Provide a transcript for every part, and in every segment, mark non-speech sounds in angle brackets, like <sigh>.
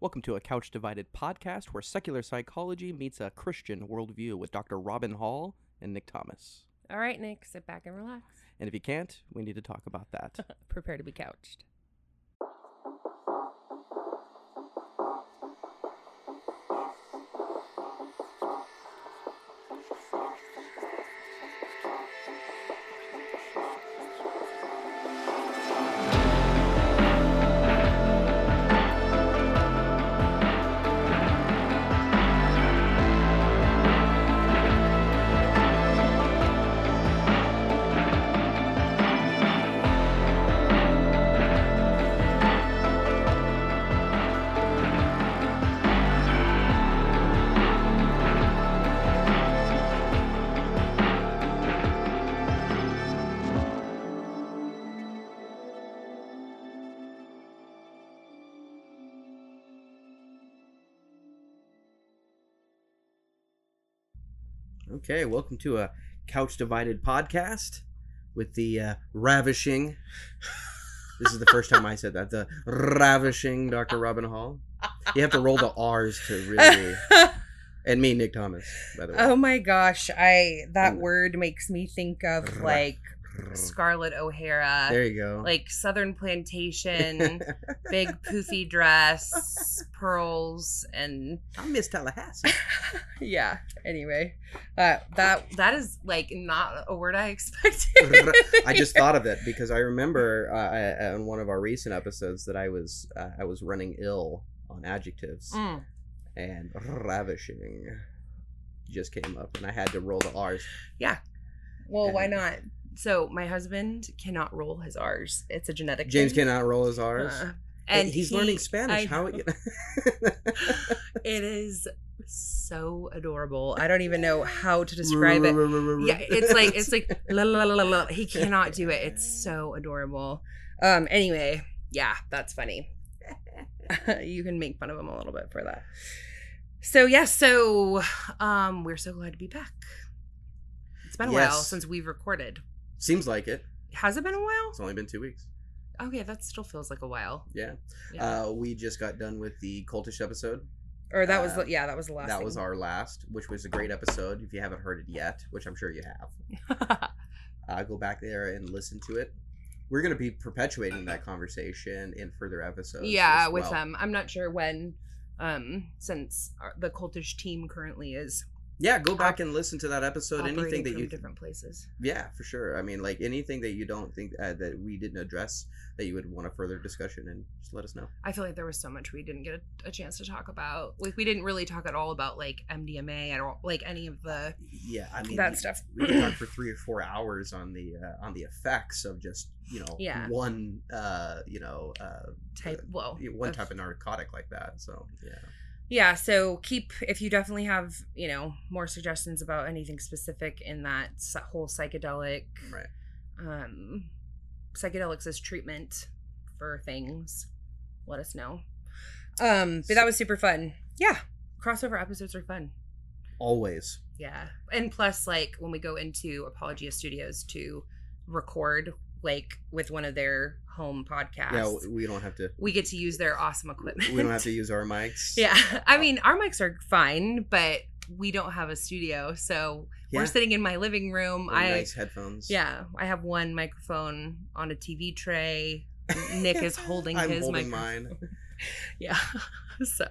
Welcome to a Couch Divided podcast where secular psychology meets a Christian worldview with Dr. Robin Hall and Nick Thomas. All right, Nick, sit back and relax. And if you can't, we need to talk about that. <laughs> Prepare to be couched. Okay, welcome to a Couch Divided podcast with the uh, ravishing. <laughs> This is the first time I said that. The ravishing Dr. Robin Hall. You have to roll the R's to really. <laughs> And me, Nick Thomas, by the way. oh my gosh, I that word makes me think of like Scarlett O'Hara, There you go. like Southern Plantation, <laughs> big poofy dress, pearls, and I miss Tallahassee. <laughs> yeah. Anyway, uh, that that is like not a word I <laughs> expected. I just thought of it because I remember uh, on one of our recent episodes that I was uh, I was running ill on adjectives Mm. and ravishing just came up and I had to roll the R's. Yeah. Well, why not? So my husband cannot roll his R's. It's a genetic. James thing. cannot roll his R's. Uh, and he's he- learning Spanish. I How it, <laughs> it is so adorable. I don't even know how to describe it. Yeah, it's like it's like <laughs> la la la la. He cannot do it. It's so adorable. Um. Anyway, yeah, that's funny. <laughs> you can make fun of him a little bit for that. So yeah, so um, we're so glad to be back. It's been a while since we've recorded. Seems like it. Has it been a while? It's only been two weeks. Okay, that still feels like a while. Yeah. Yeah. Uh, we just got done with the cultish episode. or that was uh, yeah, that was the last. that was our last, which was a great episode. If you haven't heard it yet, which I'm sure you have, <laughs> uh, go back there and listen to it. We're going to be perpetuating that conversation in further episodes. yeah with well. them i'm not sure when um since our, the cultish team currently is Yeah, go back and listen to that episode. Anything that you, different places yeah, for sure. I mean, like anything that you don't think uh, that we didn't address that you would want a further discussion, and just let us know. i feel like there was so much we didn't get a, a chance to talk about like we didn't really talk at all about like mdma at all like any of the Yeah, I mean that stuff We could talk <clears throat> for three or four hours on the uh, on the effects of just you know Yeah. one uh, you know uh, type well one of- type of narcotic like that. So yeah. Yeah so keep if you definitely have you know more suggestions about anything specific in that whole psychedelic Right. um psychedelics as treatment for things let us know um but that was super fun yeah crossover episodes are fun Always. yeah and plus like when we go into apologia studios to record like with one of their home podcasts Yeah, we don't have to. we get to use their awesome equipment We don't have to <laughs> use our mics. yeah i mean our mics are fine but we don't have a studio so Yeah. we're sitting in my living room i nice headphones. yeah i have one microphone on a tv tray <laughs> nick is holding I'm his holding microphone. mine. <laughs> yeah so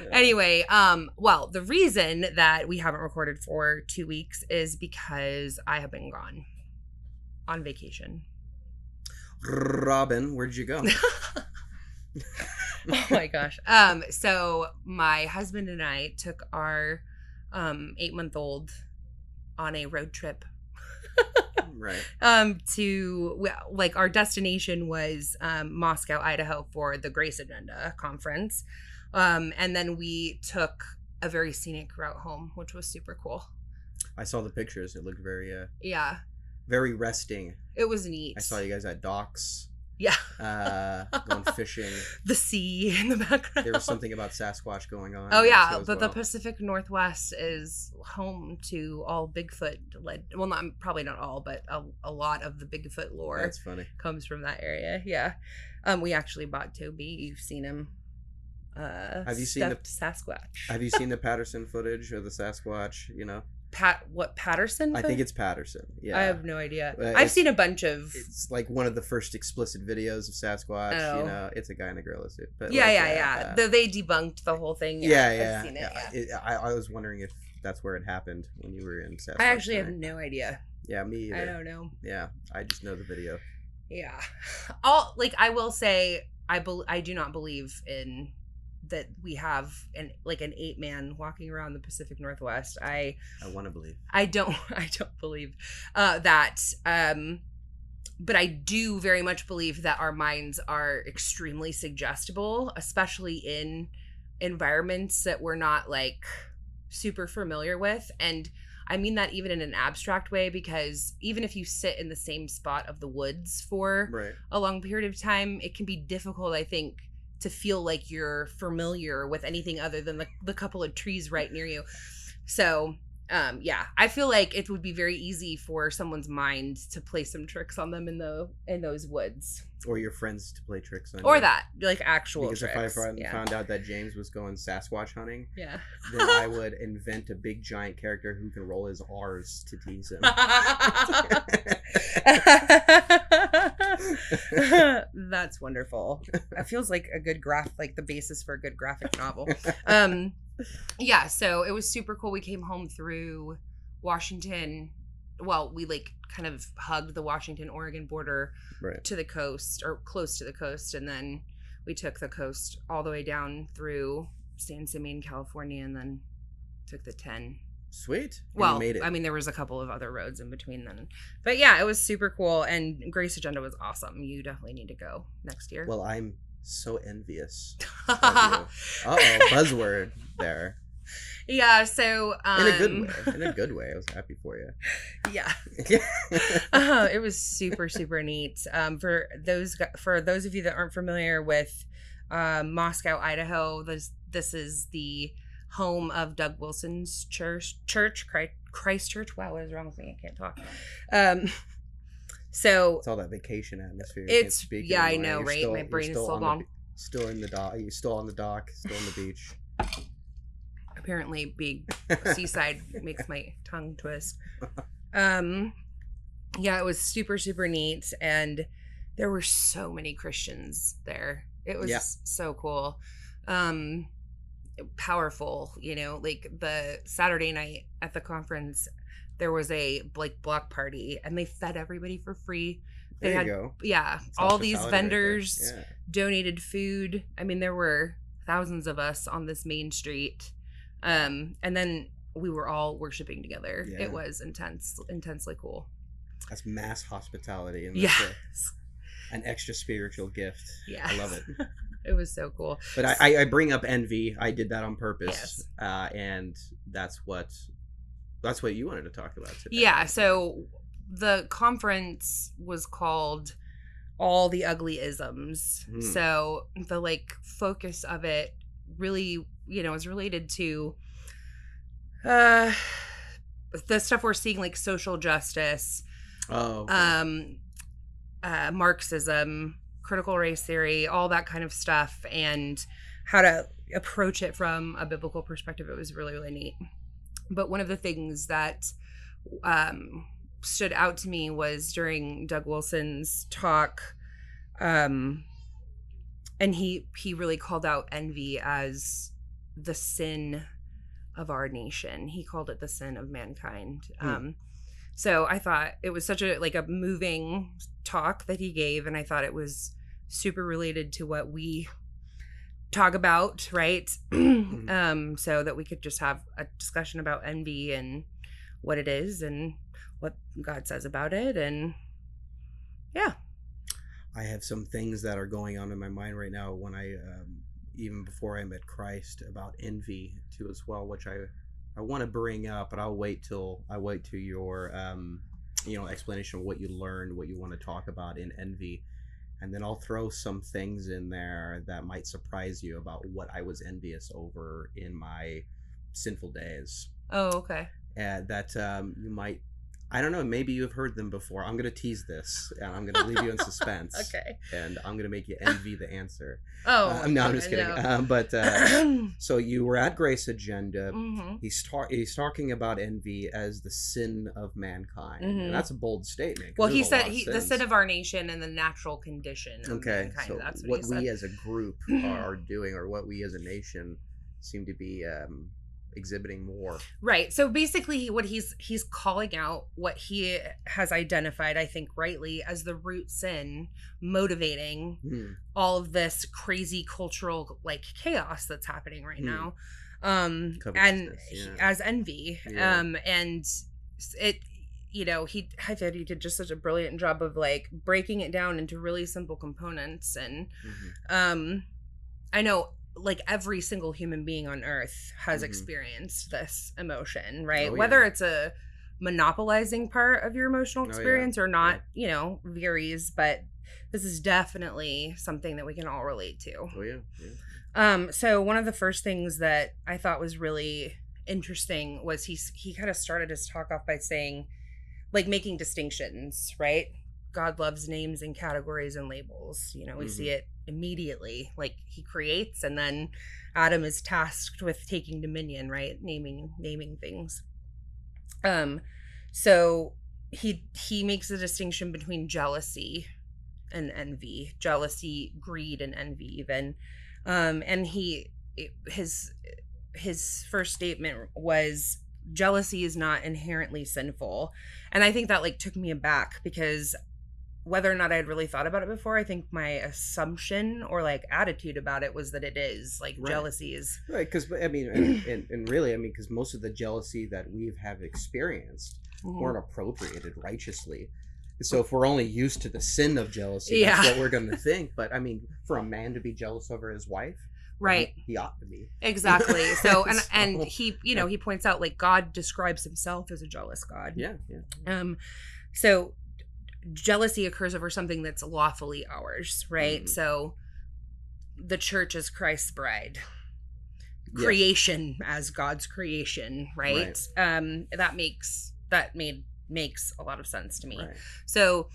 Yeah. anyway um well the reason that we haven't recorded for two weeks is because i have been gone on vacation Robin, where'd you go? <laughs> oh my gosh um so my husband and i took our um eight month old on a road trip right. <laughs> um to like our destination was um moscow idaho for the grace agenda conference um and then we took a very scenic route home which was super cool I saw the pictures. It looked very, uh, yeah very resting. it was neat I saw you guys at docks, yeah uh, <laughs> going fishing. the sea in the background There was something about Sasquatch going on. Oh yeah, but the. Pacific Northwest is home to all Bigfoot led. Well, not probably not all, but a, a lot of the Bigfoot lore That's funny. comes from that area. Yeah, um, we actually bought Toby. You've seen him. uh, Have you seen the- Sasquatch. Have you seen the <laughs> Patterson footage of the Sasquatch? You know, Pat what Patterson? I think it's Patterson. Yeah, I have no idea. Uh, I've seen a bunch of. it's like one of the first explicit videos of Sasquatch. Oh. You know, it's a guy in a gorilla suit. But yeah, like, yeah, uh, yeah. uh, Though they debunked the whole thing. yeah, I've yeah. it, yeah. yeah. It- I, I was wondering if that's where it happened when you were in Sasquatch. I actually have no idea. Yeah, me I don't know. Yeah, I just know the video. Yeah. All like I will say I bel I do not believe in that we have an like an ape man walking around the Pacific Northwest. I I want to believe. I don't <laughs> I don't believe uh that um but I do very much believe that our minds are extremely suggestible, especially in environments that we're not like super familiar with and I mean that even in an abstract way because even if you sit in the same spot of the woods for Right. a long period of time, it can be difficult, I think, to feel like you're familiar with anything other than the, the couple of trees right near you. So, um, yeah, I feel like it would be very easy for someone's mind to play some tricks on them in the in those woods, Or your friends to play tricks on or you. that like actual Because tricks. if I found, yeah. found out that James was going Sasquatch hunting, yeah. then I <laughs> would invent a big giant character who can roll his R's to tease him. <laughs> <laughs> <laughs> That's wonderful. That feels like a good graph, like the basis for a good graphic novel. Um, yeah. So it was super cool. We came home through Washington. Well, we like kind of hugged the Washington Oregon border right. to the coast or close to the coast, and then we took the coast all the way down through San Simeon, California, and then took the ten Sweet. Well, made it. I mean, there was a couple of other roads in between then, but yeah, it was super cool. And Grace Agenda was awesome. You definitely need to go next year. well, I'm so envious. <laughs> Uh oh, buzzword there. yeah. So um, In a good way. In a good way. I was happy for you. <laughs> Yeah, <laughs> uh, it was super super neat. Um, for those for those of you that aren't familiar with um, Moscow, Idaho, this this is the home of Doug Wilson's church, church Christ, Church. Wow, what is wrong with me? I can't talk. Um, <laughs> so it's all that vacation atmosphere. It's- yeah, I know, right? still- My brain is still on the gone. Still in the dock. You're still on the dock. Still on the beach. apparently being <laughs> seaside makes my tongue twist. Um, yeah, it was super super neat, and there were so many Christians there. It was Yeah. so cool, um, powerful. You know, like the Saturday night at the conference, there was a like block party, and they fed everybody for free. They There had go. yeah, all these hospitality right vendors Yeah. donated food. I mean, there were thousands of us on this main street. Um, and then we were all worshiping together. Yeah. It was intense, intensely cool. That's mass hospitality. And <laughs> a- an extra spiritual gift. Yeah. I love it. <laughs> It was so cool. But I, I, I bring up envy. I did that on purpose, Yes. uh, and that's what that's what you wanted to talk about today. Yeah. So the conference was called All the Ugly Isms. Hmm. So the like focus of it really, you know, is related to uh the stuff we're seeing like social justice, Oh. okay. um uh marxism critical race theory all that kind of stuff and how to approach it from a biblical perspective it was really really neat. But one of the things that um stood out to me was during doug wilson's talk um and he he really called out envy as the sin of our nation. He called it the sin of mankind. Hmm. um so i thought it was such a like a moving talk that he gave and i thought it was super related to what we talk about right? <clears throat> Mhm. um so that we could just have a discussion about envy and what it is and what god says about it and yeah. I have some things that are going on in my mind right now when I, um, even before I met Christ, about envy too as well, which I, I want to bring up, but I'll wait till I wait to your, um, you know, explanation of what you learned, what you want to talk about in envy, and then I'll throw some things in there that might surprise you about what I was envious over in my sinful days. Oh okay. Uh, that um, you might I don't know. Maybe you've heard them before. I'm gonna tease this, and I'm gonna leave you in suspense. <laughs> okay. And I'm gonna make you <laughs> envy the answer. Oh Uh, no, I'm just kidding. Um, but uh, <coughs> so you were at Grace Agenda. hmm He's he's talking about envy as the sin of mankind, Mhm. and that's a bold statement. Well, he said he, the sin of our nation and the natural condition. Of Okay, mankind. so that's what, what, he said. we as a group <coughs> are, are doing, or what we as a nation seem to be um, exhibiting more. Right. So basically what he's he's calling out what he has identified I think rightly as the root sin motivating Hmm. all of this crazy cultural like chaos that's happening right Hmm. now. Um and yeah. as envy. Yeah. Um and it you know, he I thought he did just such a brilliant job of like breaking it down into really simple components and Mhm. um i know like every single human being on earth has Mhm. experienced this emotion right Oh, yeah. whether it's a monopolizing part of your emotional Oh, yeah. experience or not you know varies but this is definitely something that we can all relate to Oh yeah, yeah. um so one of the first things that i thought was really interesting was he he kind of started his talk off by saying like making distinctions right god loves names and categories and labels you know we see it immediately like he creates and then adam is tasked with taking dominion right? Naming naming things. Um so he he makes a distinction between jealousy and envy jealousy greed and envy even. Um and he his his first statement was jealousy is not inherently sinful. And i think that like took me aback because whether or not I had really thought about it before i think my assumption or like attitude about it was that it is like Right. jealousy is Right, because I mean, and, and, and really, I mean, because most of the jealousy that we've have experienced Mhm. weren't appropriated righteously. So if we're only used to the sin of jealousy, Yeah. that's what we're going to think. But I mean, for a man to be jealous over his wife, right he, he ought to be. exactly <laughs> so and So- and he you know he points out like god describes himself as a jealous god Yeah, yeah. Um, so jealousy occurs over something that's lawfully ours, right? Mhm. So the church is Christ's bride. Yes. Creation as God's creation, right? Um, that makes that made makes a lot of sense to me. Right. So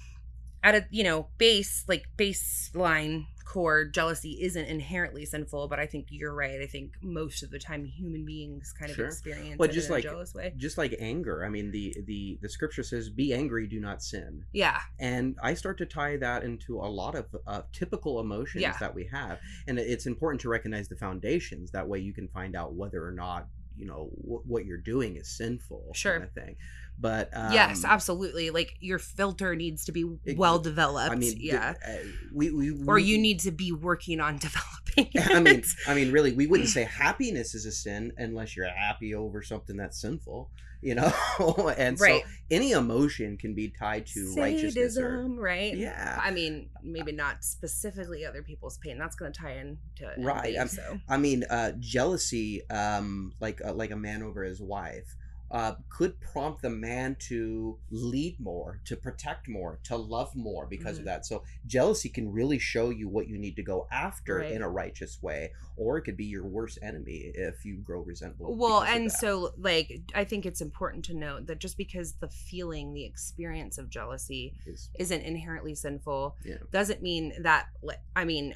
at a you know base like baseline core jealousy isn't inherently sinful but i think you're right i think most of the time human beings kind of Sure. experience Well, it just in like- a jealous way Just like anger, I mean, the the the scripture says, "Be angry, do not sin." yeah and i start to tie that into a lot of uh, typical emotions Yeah. that we have and it's important to recognize the foundations that way you can find out whether or not you know wh- what you're doing is sinful Sure. kind of thing but um, yes, absolutely. Like your filter needs to be well developed. i mean yeah. uh, we, we or you need to be working on <laughs> developing. <laughs> i mean i mean really we wouldn't <clears throat> say happiness is a sin unless you're happy over something that's sinful you know <laughs> and Right. so any emotion can be tied to righteousness or sadism, right? yeah I mean, maybe not specifically other people's pain. That's going to tie in to envy, Right, I'm- so I mean, uh, jealousy, um, like uh, like a man over his wife, uh, could prompt the man to lead more, to protect more, to love more because Mhm. of that. So jealousy can really show you what you need to go after Right. in a righteous way, or it could be your worst enemy if you grow resentful. well, and so like I think it's important to note that just because the feeling, the experience of jealousy Is- isn't inherently sinful Yeah. doesn't mean that i mean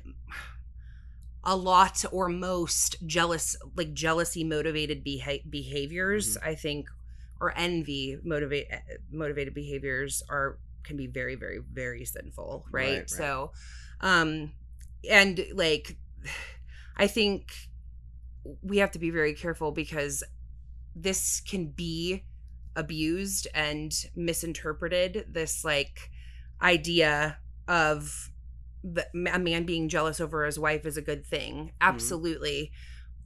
a lot or most jealous like jealousy motivated beha- behaviors Mm-hmm. i think or envy motivate eh, motivated behaviors are can be very very very sinful right, Right, right. so um and like i think we have to be very careful because this can be abused and misinterpreted this like idea of the, a man being jealous over his wife is a good thing. Absolutely.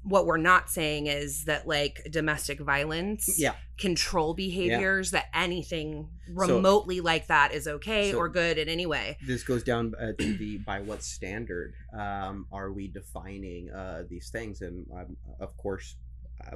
What we're not saying is that like domestic violence yeah, control behaviors that anything So- remotely like that is okay so- or good in any way. this goes down uh, to the by what standard um, are we defining uh, these things? And um, of course uh,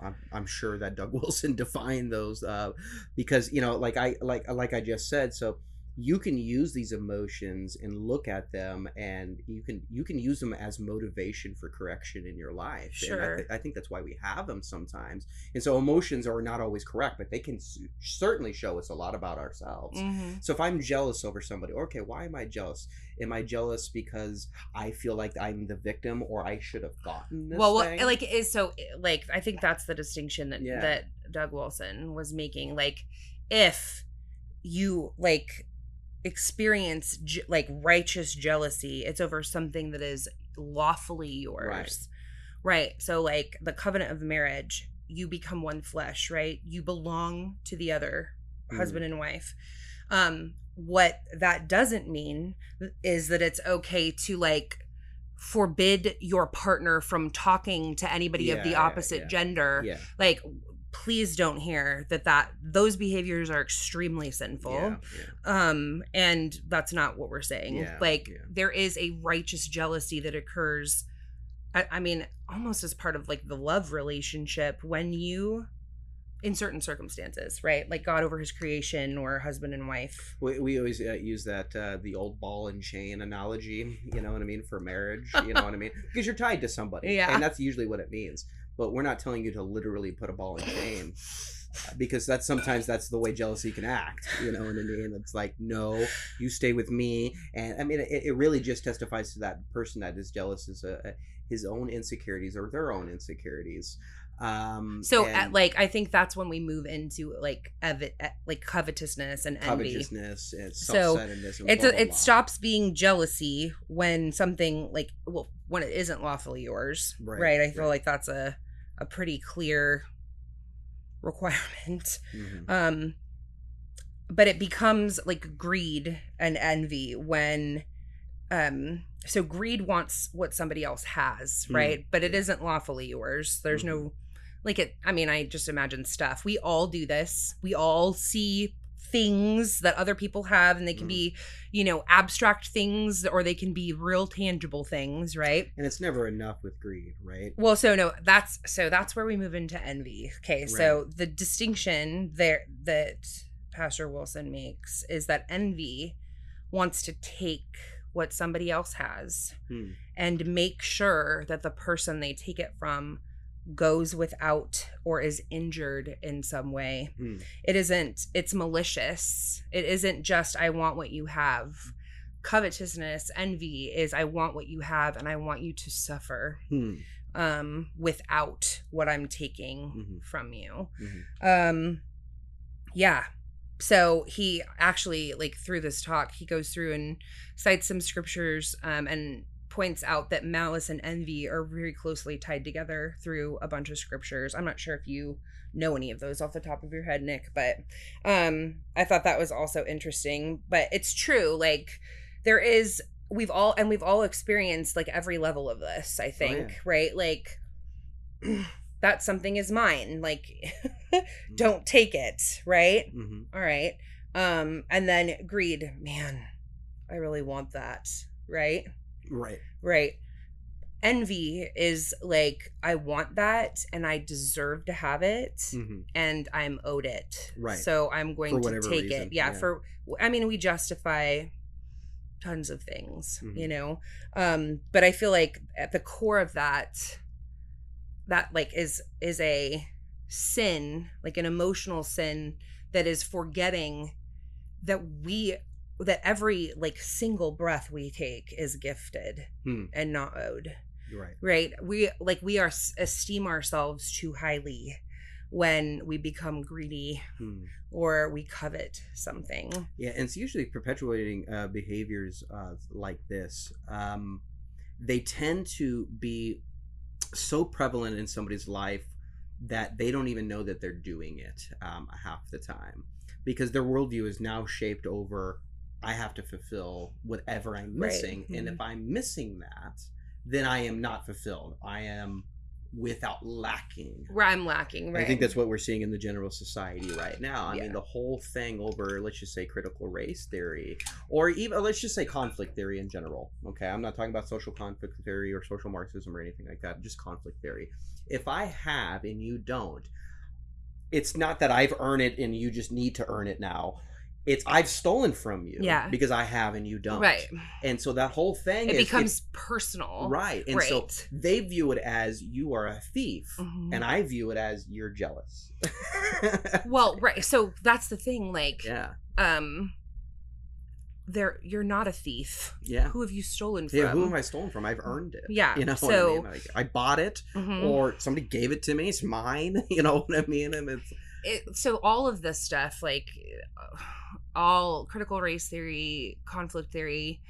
I'm, I'm sure that doug <laughs> wilson defined those uh, because you know like i like like i just said so you can use these emotions and look at them and you can you can use them as motivation for correction in your life and I, Sure. th- I think that's why we have them sometimes and so emotions are not always correct but they can s- certainly show us a lot about ourselves Mhm. so if i'm jealous over somebody okay why am i jealous am i jealous because i feel like i'm the victim or i should have gotten this well, like is so like i think that's the distinction that Yeah. that doug wilson was making like if you like experience je- like righteous jealousy it's over something that is lawfully yours right. so like the covenant of marriage you become one flesh right you belong to the other Mm. husband and wife um what that doesn't mean is that it's okay to like forbid your partner from talking to anybody of Yeah, the yeah, opposite yeah. gender yeah like please don't hear that that those behaviors are extremely sinful yeah, yeah. um and that's not what we're saying Yeah, like there is a righteous jealousy that occurs I, I mean almost as part of like the love relationship when you in certain circumstances right like god over his creation or husband and wife We, we always uh, use that uh, the old ball and chain analogy, you know what I mean, for marriage. You know <laughs> what I mean? Because you're tied to somebody, Yeah. and that's usually what it means. But we're not telling you to literally put a ball in chain, uh, because that's sometimes that's the way jealousy can act. You know what I mean? It's like, no, you stay with me, and I mean, it, it really just testifies to that person that is jealous is uh, his own insecurities or their own insecurities. Um, so and at, like i think that's when we move into like evi- like covetousness and envy covetousness and So, it's a, blah, it blah. stops being jealousy when something like well when it isn't lawfully yours Right, right, i feel right. like that's a a pretty clear <laughs> requirement. Mhm. um but it becomes like greed and envy when um so greed wants what somebody else has Hmm. right? But it isn't lawfully yours. There's no like it i mean i just imagine stuff. We all do this. We all see things that other people have and they can Mhm. be you know abstract things or they can be real tangible things right and it's never enough with greed, right? well, so no, that's so that's where we move into envy. Okay, so the distinction there that Pastor Wilson makes is that envy wants to take what somebody else has Hmm. and make sure that the person they take it from goes without or is injured in some way. Hmm. It isn't it's malicious. It isn't just I want what you have. Covetousness, envy is I want what you have and I want you to suffer Hmm. um without what i'm taking Mhm. from you Mhm. um yeah so he actually like through this talk he goes through and cites some scriptures um and points out that malice and envy are very closely tied together through a bunch of scriptures. I'm not sure if you know any of those off the top of your head nick but um i thought that was also interesting. But it's true like there is we've all and we've all experienced like every level of this i think yeah. right? Like <clears throat> that something is mine like <laughs> don't take it right? Mhm. all right. Um and then greed man i really want that right Right. right envy is like i want that and i deserve to have it hmm and i'm owed it Right. so i'm going to take reason, it yeah, yeah. for i mean we justify tons of things Mhm. you know um but i feel like at the core of that that like is is a sin like an emotional sin that is forgetting that we that every like single breath we take is gifted Hmm. and not owed Right. right we like we are esteem ourselves too highly when we become greedy Hmm. or we covet something Yeah, and it's usually perpetuating uh, behaviors uh, like this. Um, they tend to be so prevalent in somebody's life that they don't even know that they're doing it um, half the time because their worldview is now shaped over I have to fulfill whatever I'm Right. missing. And if mm-hmm. I'm missing that, then I am not fulfilled. I am without lacking. where i'm lacking right I think that's what we're seeing in the general society right now. I Yeah. mean, the whole thing over, let's just say, critical race theory, or even let's just say conflict theory in general. Okay, I'm not talking about social conflict theory or social Marxism or anything like that. Just conflict theory. If I have and you don't, it's not that I've earned it and you just need to earn it now. It's I've stolen from you. Yeah. Because I have and you don't. Right. And so that whole thing It is becomes personal. right. And so they view it as you are a thief. Mhm. And I view it as you're jealous. <laughs> well, right. So that's the thing. Like, yeah. um, there, you're not a thief. Yeah. Who have you stolen from? Yeah, who have I stolen from? I've earned it. Yeah, You know what so- I mean? Like, I bought it Mhm. or somebody gave it to me. It's mine. <laughs> You know what I mean? And it's it, so all of this stuff like all critical race theory conflict theory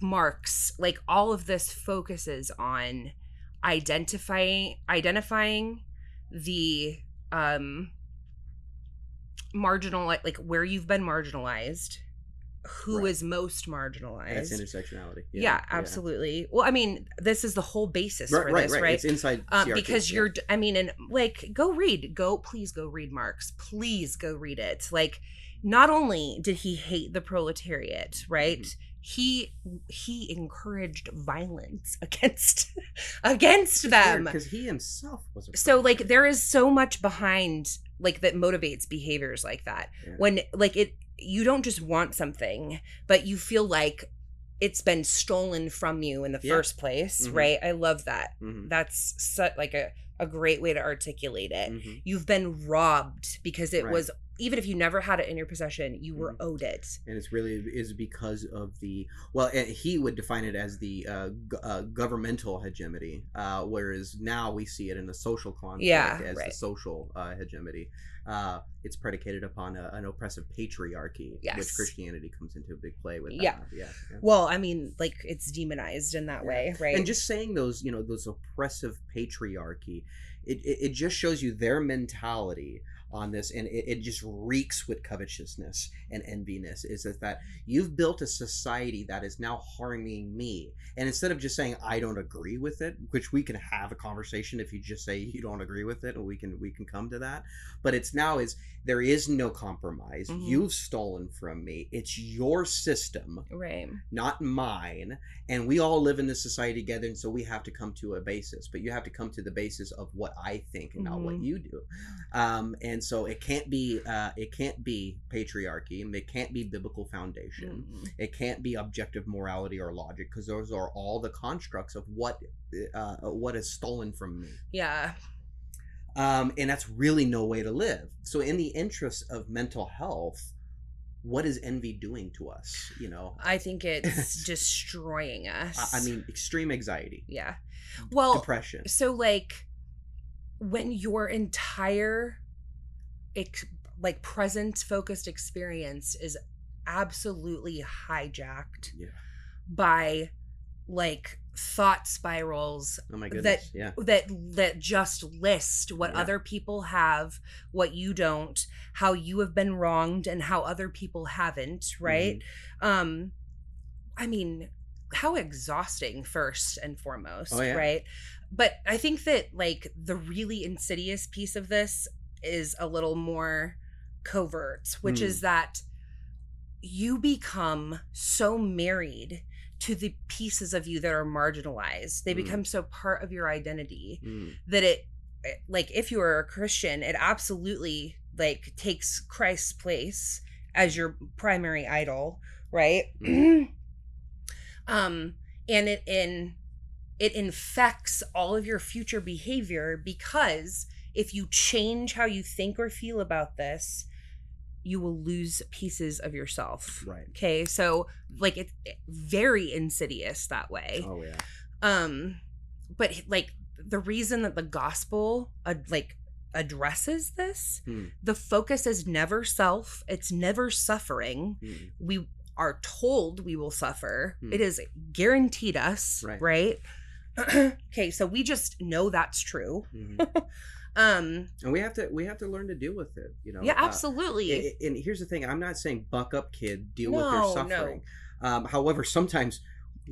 Marx like all of this focuses on identifying identifying the um marginal like where you've been marginalized who is Right. most marginalized. That's intersectionality. yeah, absolutely. Well i mean this is the whole basis Right, for right, this right, right? It's inside um, because you're i mean and like go read go please go read marx. Please go read it. Like not only did he hate the proletariat right? Mm-hmm. he he encouraged violence <laughs> against against them. because he himself was a so like there is so much behind like that motivates behaviors like that Yeah. when like it you don't just want something but you feel like it's been stolen from you in the Yeah. first place Mhm. right i love that Mhm, that's such like a, a great way to articulate it mhm. you've been robbed because it Right. was even if you never had it in your possession you were Mhm. owed it and it's really is because of the well he would define it as the uh, g- uh, governmental hegemony uh, whereas now we see it in the social conflict Yeah, as right. the social uh, hegemony uh, it's predicated upon a, an oppressive patriarchy which christianity comes into a big play with Yeah. yeah, yeah. well i mean like it's demonized in that Yeah. way right and just saying those you know those oppressive patriarchy it, it, it just shows you their mentality on this and it, it just reeks with covetousness and enviness is that, that you've built a society that is now harming me. And instead of just saying i don't agree with it which we can have a conversation if you just say you don't agree with it and we can we can come to that. But it's now is there is no compromise. Mhm. you've stolen from me. It's your system right. not mine. And we all live in this society together and so we have to come to a basis. But you have to come to the basis of what i think and not what Mhm. you do. Um, and so it can't be uh, it can't be patriarchy and it can't be biblical foundation. Mm. it can't be objective morality or logic because those are all the constructs of what uh, what is stolen from me. Yeah. Um, and that's really no way to live. So in the interest of mental health what is envy doing to us you know? I think it's <laughs> destroying us. I, I mean extreme anxiety. Yeah. Well depression. so like when your entire ex- like present focused experience is absolutely hijacked Yeah. by like thought spirals oh my that- yeah that that just list what Yeah. other people have what you don't how you have been wronged and how other people haven't right Mm-hmm. um i mean how exhausting first and foremost Oh, yeah. right but i think that like the really insidious piece of this is a little more covert which Hmm. is that you become so married to the pieces of you that are marginalized they Hmm. become so part of your identity Mm. that it eh, like if you are a christian it absolutely like takes christ's place as your primary idol right <clears throat> um and it in it infects all of your future behavior because if you change how you think or feel about this you will lose pieces of yourself right okay so like it's very insidious that way oh yeah um but like the reason that the gospel uh, like addresses this Hmm. the focus is never self it's never suffering Mm. we are told we will suffer Hmm. it is guaranteed us Right. right, <clears throat> okay so we just know that's true Mhm. <laughs> um and we have to we have to learn to deal with it you know yeah Uh, absolutely I- and here's the thing i'm not saying buck up kid deal with your No, no. suffering um, however sometimes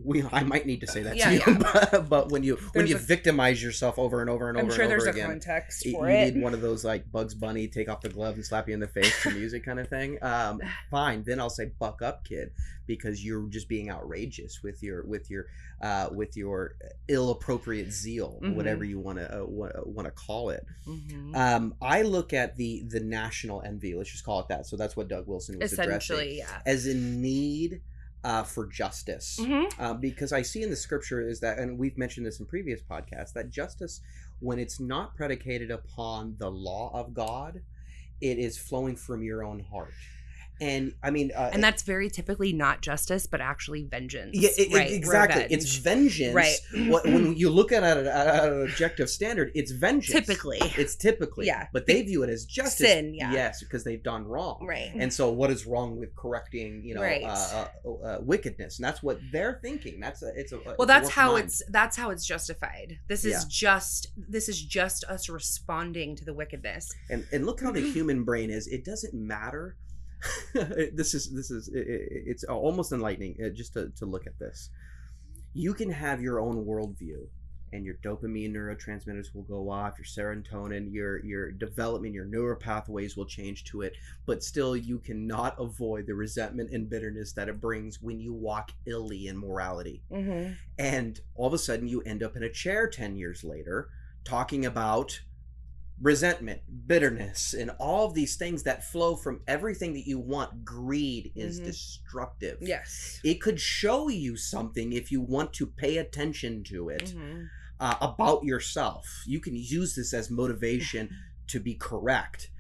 we I might need to say that Yeah, to you, yeah. <laughs> but, but when you when There's you a- victimize yourself over and over and over I'm sure and there's over a again, context for you it. need one of those like Bugs Bunny take off the glove and slap you in the face to music kind of thing. Um, <sighs> fine, then I'll say buck up, kid, because you're just being outrageous with your with your uh, with your ill appropriate zeal, Mhm. whatever you want to uh, want to call it. Mhm. Um, I look at the the national envy. Let's just call it that. So that's what Doug Wilson was addressing yeah. as in need uh, for justice. Mhm. Uh, because I see in the scripture is that, and we've mentioned this in previous podcasts, that justice, when it's not predicated upon the law of God, it is flowing from your own heart. And I mean, uh, And that's very typically not justice, but actually vengeance. yeah, it- right? exactly. Revenge. It's vengeance. Right. What, when <clears throat> you look at it at an objective standard, it's vengeance. typically. It's typically. Yeah. But they view it as justice. Sin, yeah. Yes, because they've done wrong. Right. And so, what is wrong with correcting, you know, Right. uh, uh, uh, wickedness? And that's what they're thinking. That's a, it's a well a that's warped how mind. it's that's how it's justified this is Yeah. just this is just us responding to the wickedness And and look how the <clears throat> human brain is. It doesn't matter. <laughs> this is this is it, it- it's almost enlightening uh, just to to look at this. You can have your own worldview, and your dopamine neurotransmitters will go off. Your serotonin, your your development, your neural pathways will change to it. But still, you cannot avoid the resentment and bitterness that it brings when you walk illy in morality. mm-hmm. and all of a sudden you end up in a chair 10 years later talking about resentment bitterness and all of these things that flow from everything that you want. Greed is Mhm. destructive. Yes. It could show you something if you want to pay attention to it Mhm. uh, about yourself. You can use this as motivation to be correct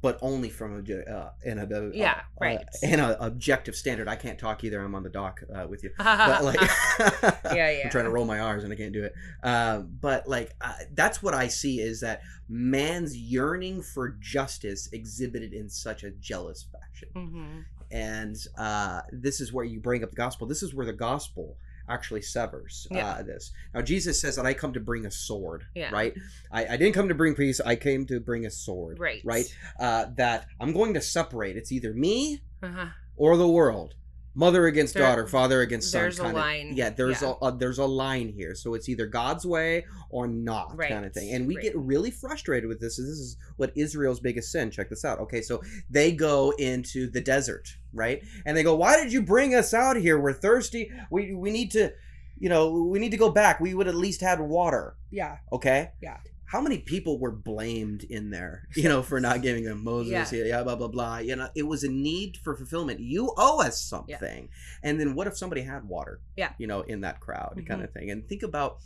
but only from a uh, in a uh, Yeah, uh, right. an objective standard. I can't talk either. I'm on the dock uh, with you. But yeah <laughs> like <laughs> yeah i'm trying to roll my r's and i can't do it. Um, but like uh, that's what i see is that man's yearning for justice exhibited in such a jealous fashion. Mhm. and uh, this is where you bring up the gospel. This is where the gospel actually severs Yeah. uh, this now jesus says that i come to bring a sword Yeah. right I, I didn't come to bring peace i came to bring a sword right right uh, that i'm going to separate it's either me uh-huh. or the world mother against There- daughter father against son there's a kind of- line. yeah there's Yeah. A, a there's a line here. So it's either god's way or not Right. kind of thing. And we Right. get really frustrated with this this is what israel's biggest sin. Check this out. Okay so they go into the desert right? And they go why did you bring us out here? We're thirsty. We we need to you know we need to go back. We would at least had water. Yeah. Okay? Yeah. How many people were blamed in there <laughs> you know for not giving them moses Yeah. yeah. yeah blah blah blah you know it was a need for fulfillment you owe us something and then what if somebody had water Yeah. you know in that crowd Mhm. kind of thing and think about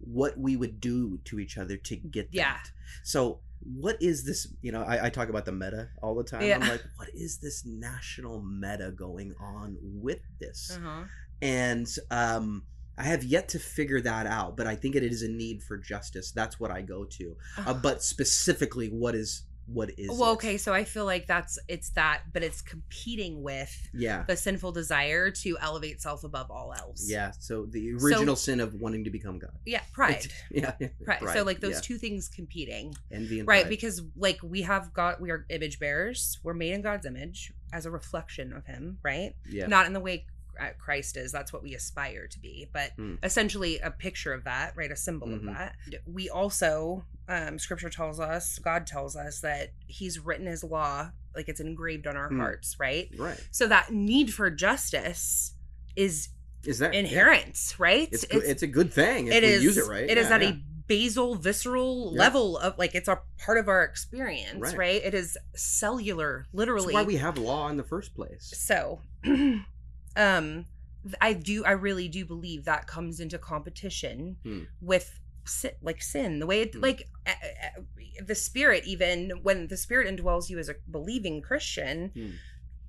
what we would do to each other to get that Yeah. so what is this you know I, I talk about the meta all the time Yeah. i'm like what is this national meta going on with this uh-huh. and um I have yet to figure that out, but I think it is a need for justice. That's what I go to. Uh, but specifically, what is what is? well it? okay so i feel like that's it's that but it's competing with Yeah, the sinful desire to elevate self above all else yeah. So the original sin of wanting to become God. yeah <laughs> pride Yeah, Pride. So like those yeah. two things competing. envy and Right, pride. because like we have got we are image bearers. We're made in God's image as a reflection of him, right? yeah, Not in the way Christ is. That's what we aspire to be, but Hmm. essentially a picture of that, right? A symbol Mhm. of that. We also um scripture tells us, God tells us that he's written his law like it's engraved on our Hmm. hearts, right? right. So that need for justice is Is that yeah. inherent, right? It's good, it's, a good thing if it we is use it right. It is Yeah, at yeah. a basal visceral Yeah. level of like it's a part of our experience Right. right, it is cellular literally That's why we have law in the first place. so <clears throat> <clears throat> um i do i really do believe that comes into competition Hmm. with sin, like sin the way it Hmm. like uh, uh, the spirit even when the spirit indwells you as a believing christian Hmm.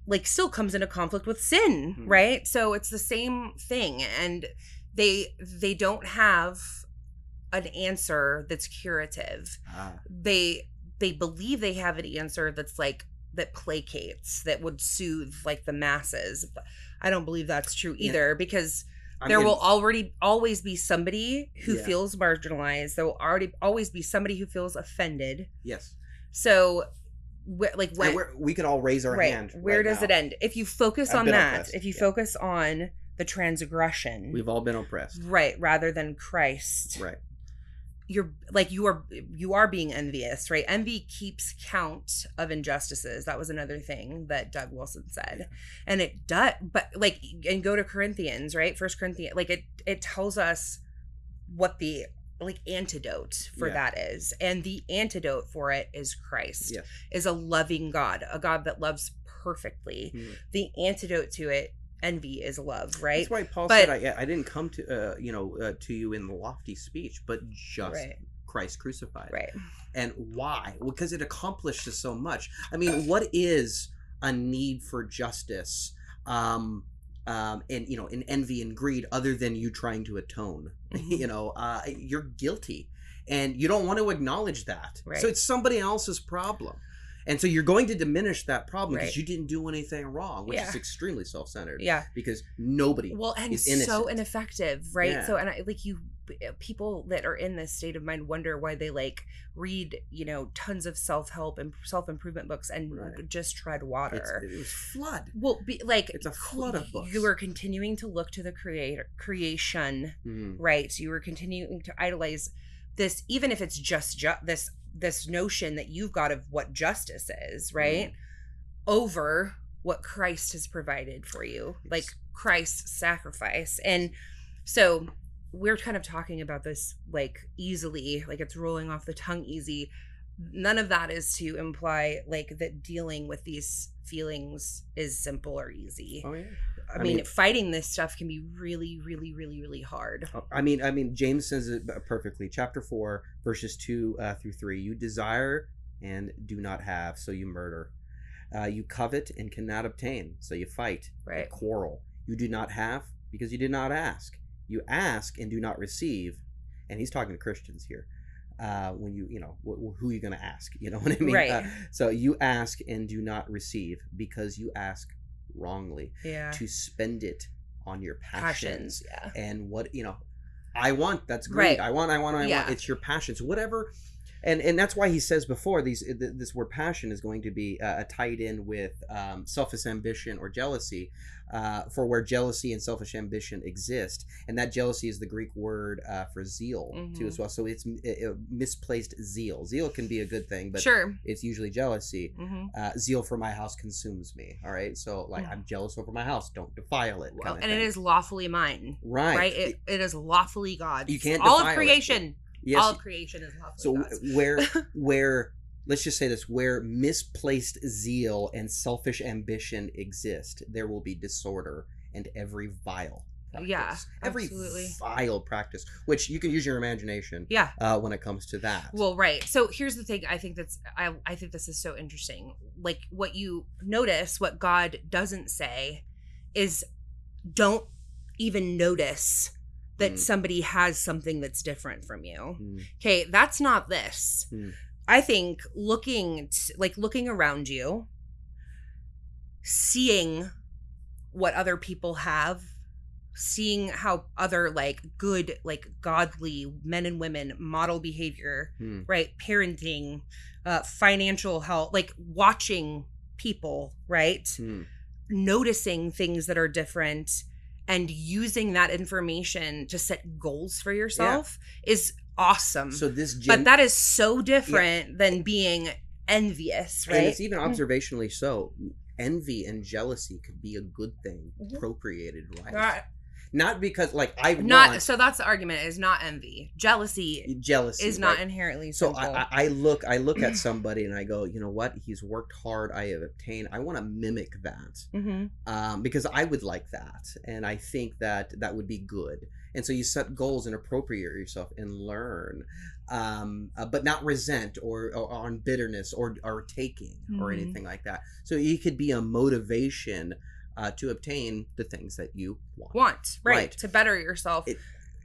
like still comes into conflict with sin Hmm. right so it's the same thing and they they don't have an answer that's curative Ah, they they believe they have an answer that's like that placates that would soothe like the masses i don't believe that's true Yeah. either because I there mean, will already always be somebody who Yeah. feels marginalized there will already always be somebody who feels offended yes. so wh- like when we could all raise our right hand. where right does now. it end if you focus At on that Fest, if you yeah. focus on the transgression. We've all been oppressed. right, rather than Christ. Right. You're like you are you are being envious, right? Envy keeps count of injustices. That was another thing that Doug Wilson said. And it does but like and go to Corinthians, right? First Corinthians like it it tells us what the like antidote for Yeah. that is. And the antidote for it is Christ. Yes. Is a loving God, a God that loves perfectly. Mhm. The antidote to it envy is love, right? That's why Paul But- said, I, "I didn't come to uh, you know uh, to you in lofty speech, but just Right. Christ crucified." Right. And why? Because it accomplishes so much. I mean, what is a need for justice? Um, um, and you know, in envy and greed, other than you trying to atone, <laughs> Mhm. you know, uh, you're guilty, and you don't want to acknowledge that. Right. So it's somebody else's problem, and so you're going to diminish that problem because Right. you didn't do anything wrong, which is extremely self-centered. Yeah. Because nobody. well and is so ineffective right Yeah. so and I, like you people that are in this state of mind wonder why they like read you know tons of self-help and self-improvement books and Right. just tread It's, water it was flood. well be, like It's a flood of books. you were continuing to look to the creator creation Mhm. right you were continuing to idolize this even if it's just ju- this this notion that you've got of what justice is mm-hmm. right over what christ has provided for you like christ's sacrifice. And so we're kind of talking about this like easily like it's rolling off the tongue easy. None of that is to imply like that dealing with these feelings is simple or easy. Oh yeah. I, I mean, mean- fighting this stuff can be really really really really hard Oh, I mean, I mean, James says it perfectly. Chapter four, verses two uh, through three. You desire and do not have, so you murder. Uh, you covet and cannot obtain, so you fight. Right. quarrel. You do not have because you did not ask. You ask and do not receive. And he's talking to Christians here. Uh, when you, you know, wh- who are you going to ask? You know <laughs> what I mean? Right. Uh, so you ask and do not receive because you ask wrongly yeah. to spend it on your passions. Passions yeah. And what you know i want that's great. Right. i want i want i Yeah. want it's your passions. Whatever and and that's why he says before these th- this word passion is going to be uh, tied in with um, selfish ambition or jealousy uh, for where jealousy and selfish ambition exist. And that jealousy is the greek word uh, for zeal too Mhm. as well. So it's uh, misplaced zeal. Zeal can be a good thing but sure. it's usually jealousy. Hmm uh, zeal for my house consumes me all right? So like i'm jealous over my house. Don't defile it well, and it thing. is lawfully mine right, right, It, it is lawfully god's. You can't all of creation it. Yes. All creation is lawfully so god's where <laughs> where let's just say this where misplaced zeal and selfish ambition exist there will be disorder and every vile practice. Yeah, every absolutely. vile practice which you can use your imagination yeah. uh, when it comes to that. Well right. So here's the thing i think that's i i think this is so interesting. Like what you notice what god doesn't say is don't even notice that Mm. somebody has something that's different from you Mm, okay that's not this Hmm. i think looking t- like looking around you seeing what other people have seeing how other like good like godly men and women model behavior mm, right parenting uh financial health like watching people right mm. noticing things that are different and using that information to set goals for yourself is awesome. So this gen- but that is so different than being envious right? and it's even mm-hmm. observationally so envy and jealousy could be a good thing mm-hmm. appropriated procreated right not, because like i not want so that's the argument is not envy. Jealousy jealousy is not right? inherently so simple. I, I I look i look at <clears throat> somebody and i go you know what? He's worked hard. I have obtained i want to mimic that. Hmm um, because i would like that and i think that that would be good. And so you set goals and appropriate yourself and learn um, uh, but not resent or, or on bitterness or or taking or Mhm. anything like that. So it could be a motivation uh, to obtain the things that you want want right, Right. to better yourself It-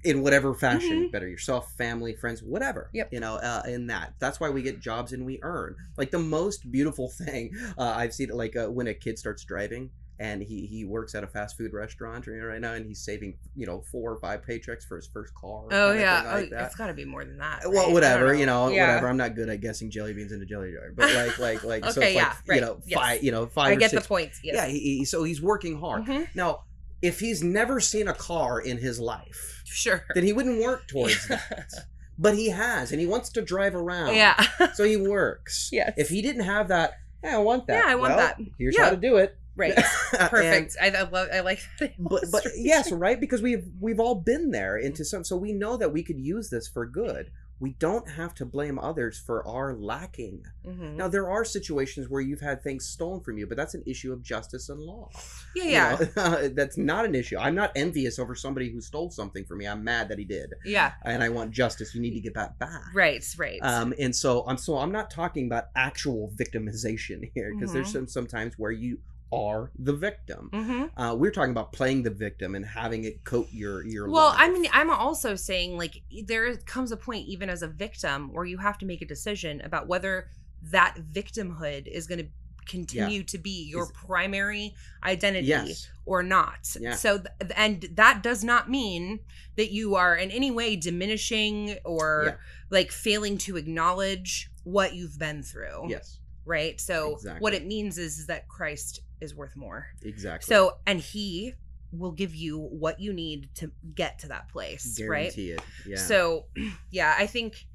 in whatever fashion Mhm. better yourself family friends whatever Yep. you know uh, in that that's why we get jobs and we earn like the most beautiful <laughs> thing uh, i've seen like uh, when a kid starts driving and he he works at a fast food restaurant right now and he's saving you know four or five paychecks for his first car oh yeah oh, that. it's got to be more than that well right? Don't whatever you know Yeah. whatever i'm not good at guessing jelly beans into jelly jar but like like like so Okay, it's like right, you know yes. five you know five i get six the point yes. yeah he, he, so he's working hard Mhm. now if he's never seen a car in his life, Sure. then he wouldn't work towards that. <laughs> But he has, and he wants to drive around. yeah. So he works. <laughs> Yes. If he didn't have that, yeah, I want that. Yeah, I want Well, that. Here's Yeah. how to do it. Right. <laughs> And- Perfect. I, I love. I like that. but but yes, right? Because we've we've all been there into some, so we know that we could use this for good. We don't have to blame others for our lacking. Mhm. Now there are situations where you've had things stolen from you, but that's an issue of justice and law. Yeah. You Yeah. know, <laughs> that's not an issue. I'm not envious over somebody who stole something from me. I'm mad that he did, Yeah. and I want justice. You need to get that back. Right. Right. Um, and so I'm so I'm not talking about actual victimization <laughs> here because there's Mhm. some sometimes where you are the victim. mm-hmm. Uh, we're talking about playing the victim and having it coat your your. Life. Well, life. I mean, I'm also saying like there comes a point, even as a victim, where you have to make a decision about whether that victimhood is going to continue to be your Is- primary identity yes, or not. Yeah. So, th- and that does not mean that you are in any way diminishing or Yeah. like failing to acknowledge what you've been through. yes, Right. So, Exactly. what it means is that Christ is worth more. exactly. So, and he will give you what you need to get to that place, right? guarantee it. Yeah. So, <clears throat> yeah, I think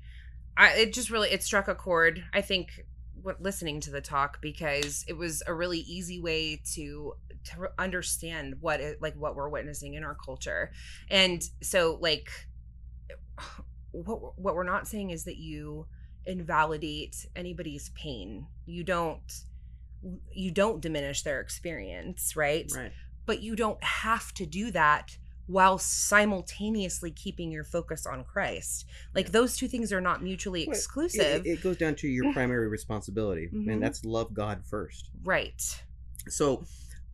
I it just really it struck a chord. I think what listening to the talk because it was a really easy way to to understand what it like what we're witnessing in our culture. And so like <sighs> what what we're not saying is that you invalidate anybody's pain. You don't you don't diminish their experience, right? right. but you don't have to do that while simultaneously keeping your focus on Christ. Like Yeah. those two things are not mutually it- exclusive. It, it goes down to your <laughs> primary responsibility, Mhm. and that's love God first. right. So,